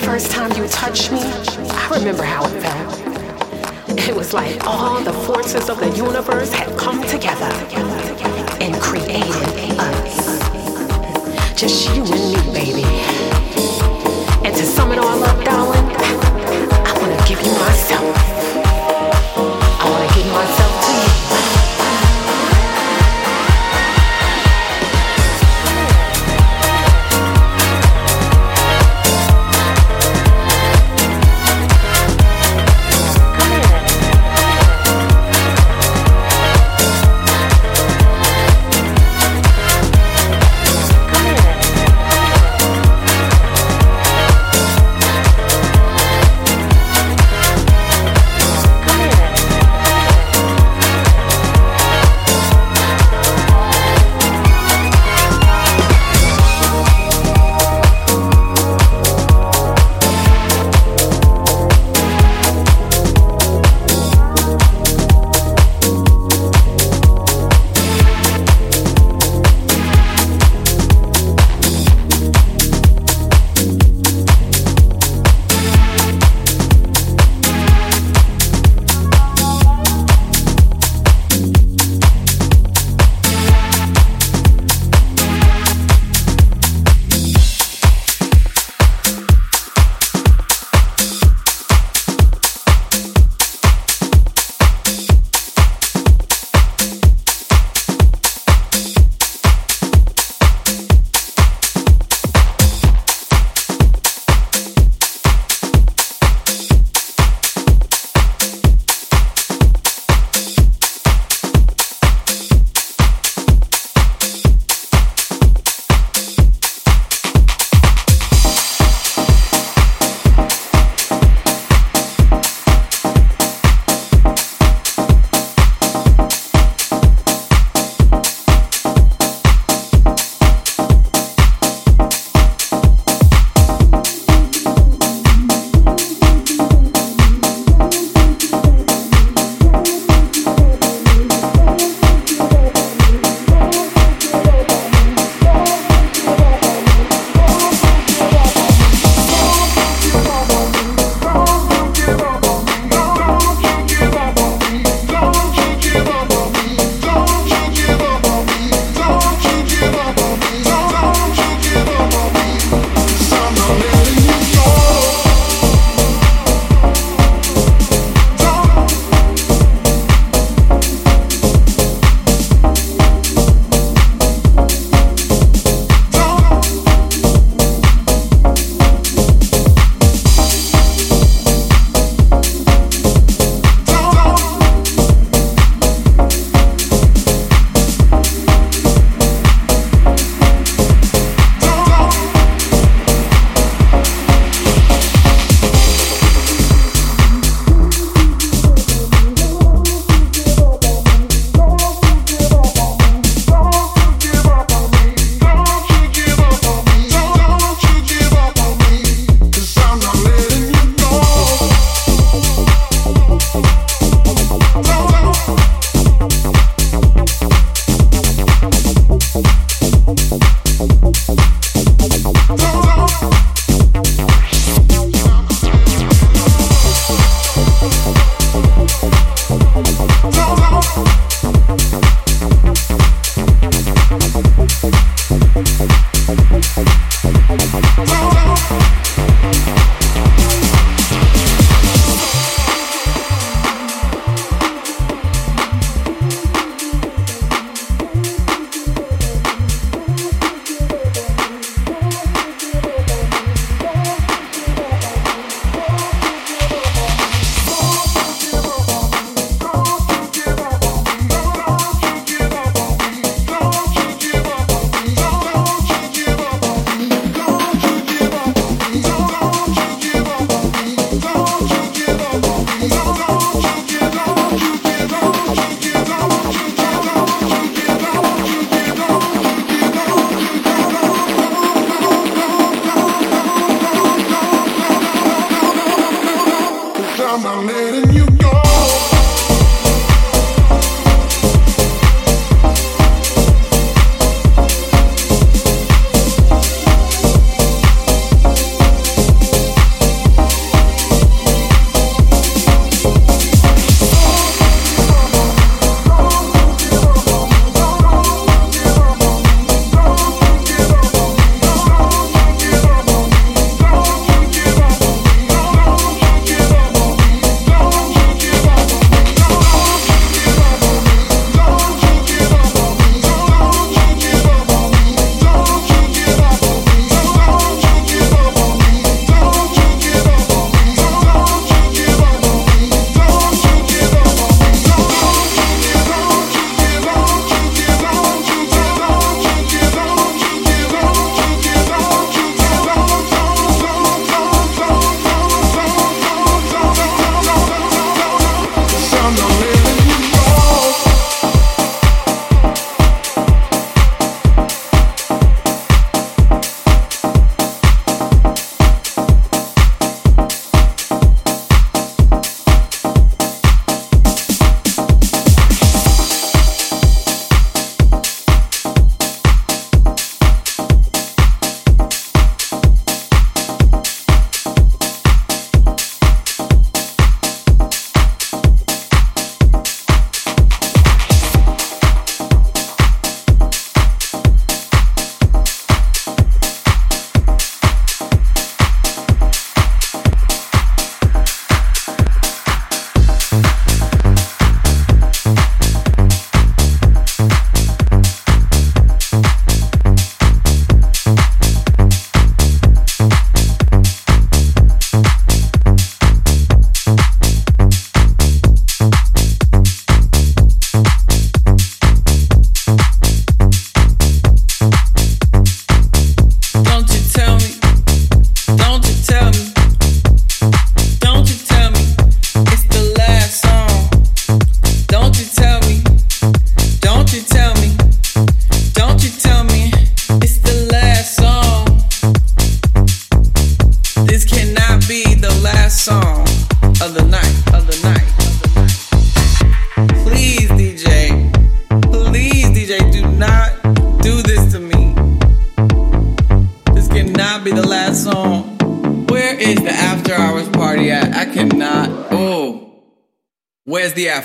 first time you touched me, I remember how it felt. It was like all the forces of the universe had come together and created us. Just you and me, baby. And to sum it all up, darling.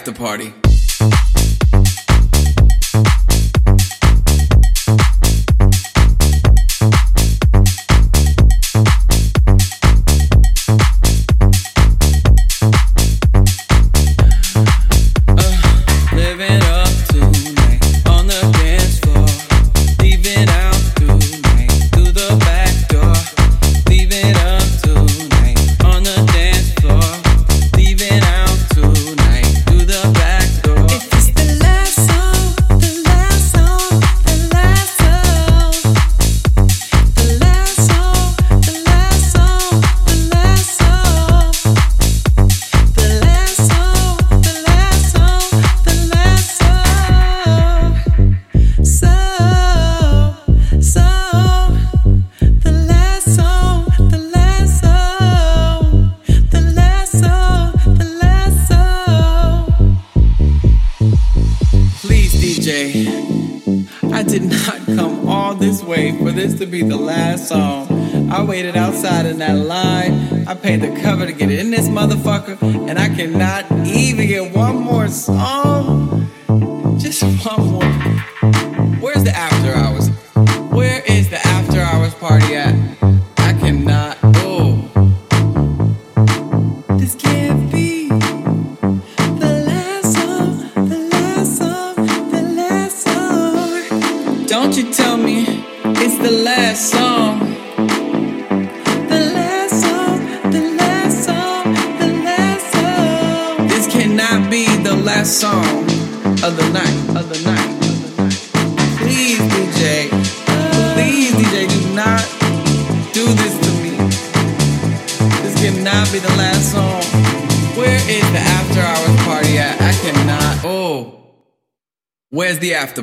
After party.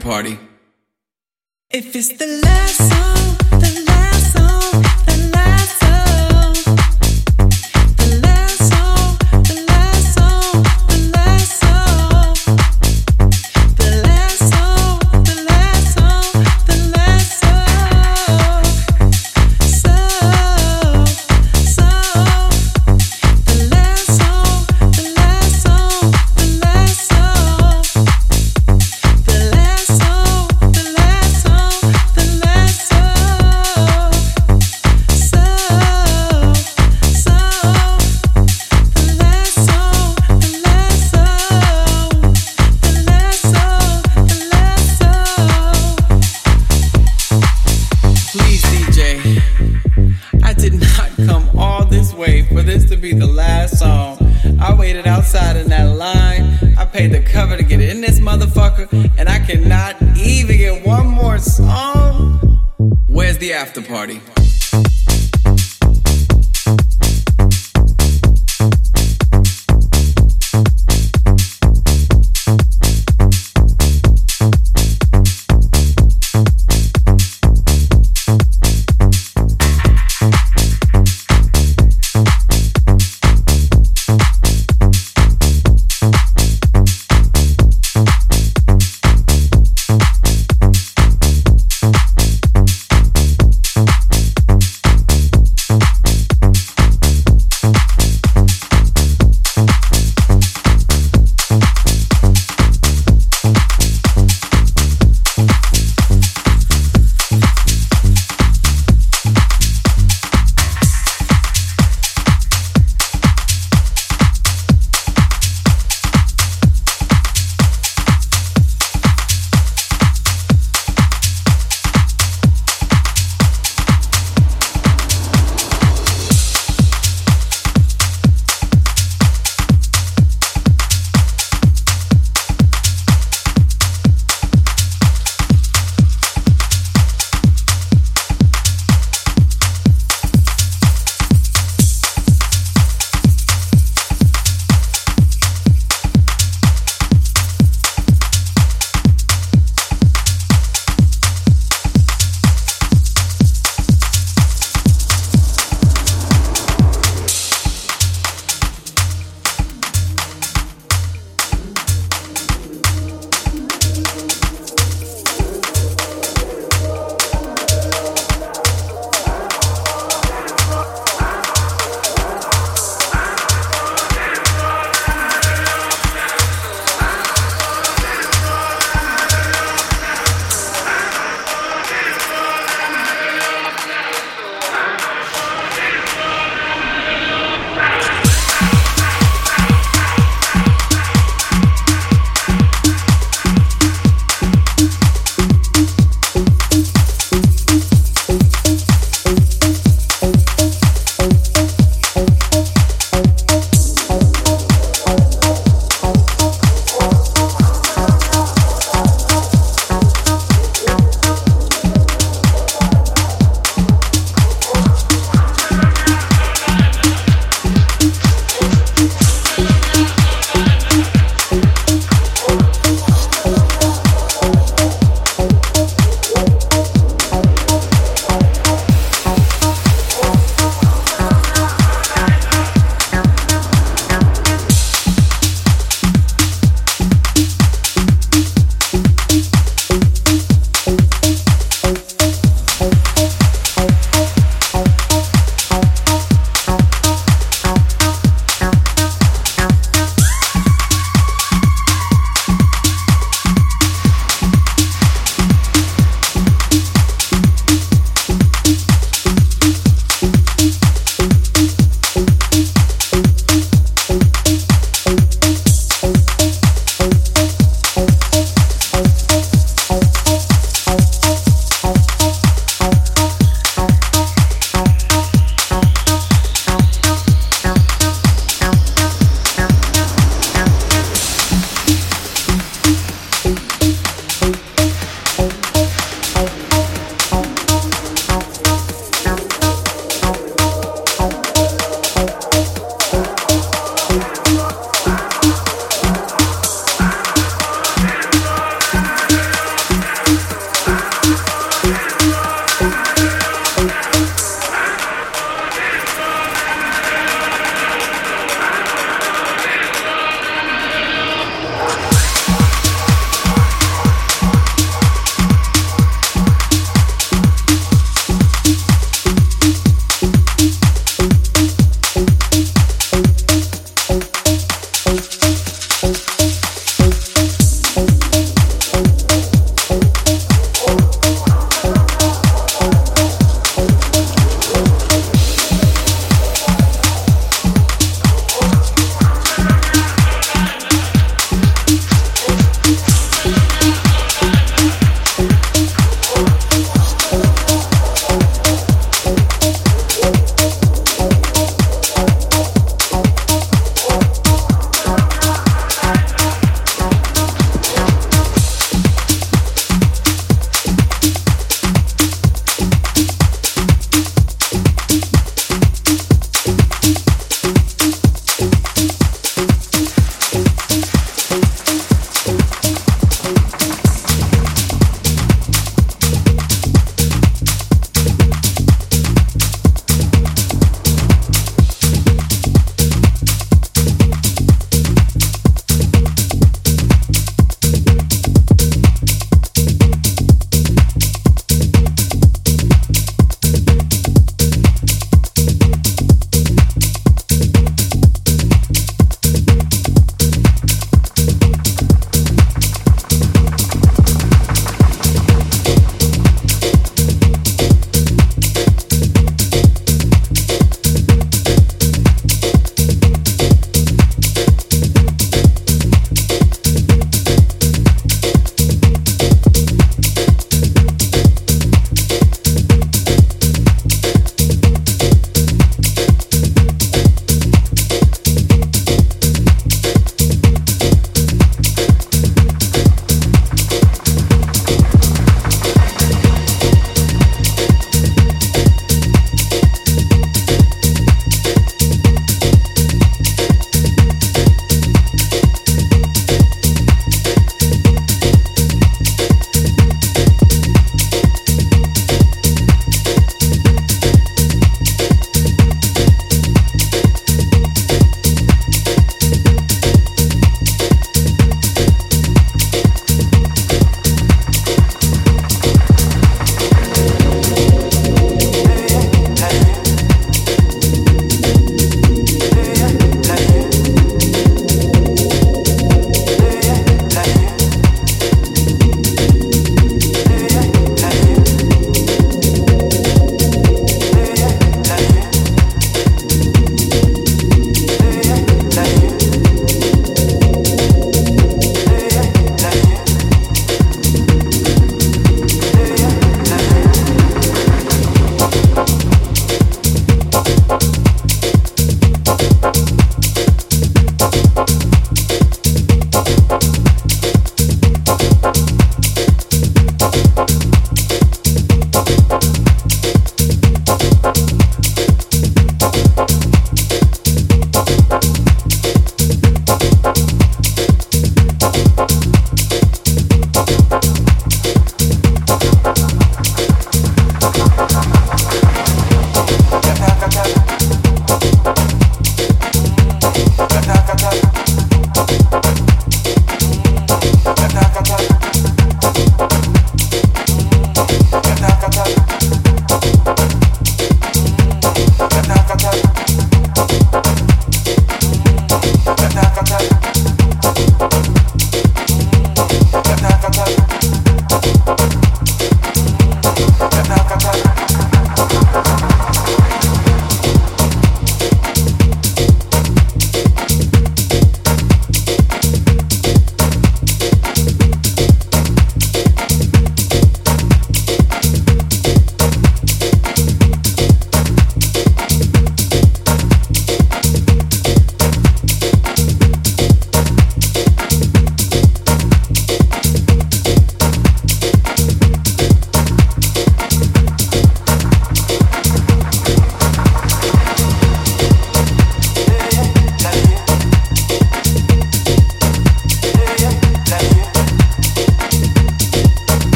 Party.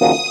Yeah.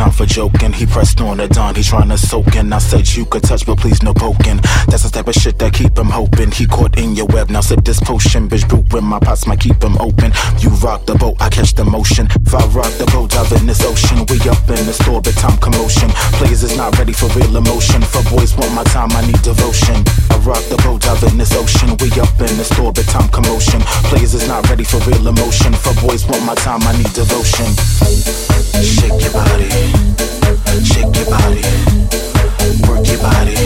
time for joking. He pressed on the dawn, he trying to soak in. I said you could touch, but please no poking. That's the type of shit that keep him hoping. He caught in your web, now sip this potion. Bitch, Brew when my pots might keep him open. You rock the boat, I catch the motion. If I rock the boat, dive in this ocean. We up in the store, but time commotion. Players is not ready for real emotion. For boys want my time, I need devotion. I rock the boat, dive in this ocean. We up in the store, but time commotion. Players is not ready for real emotion. For boys want my time, I need devotion. Shake your body. Shake your body, work your body,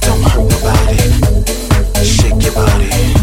don't hurt nobody. Shake your body.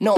No,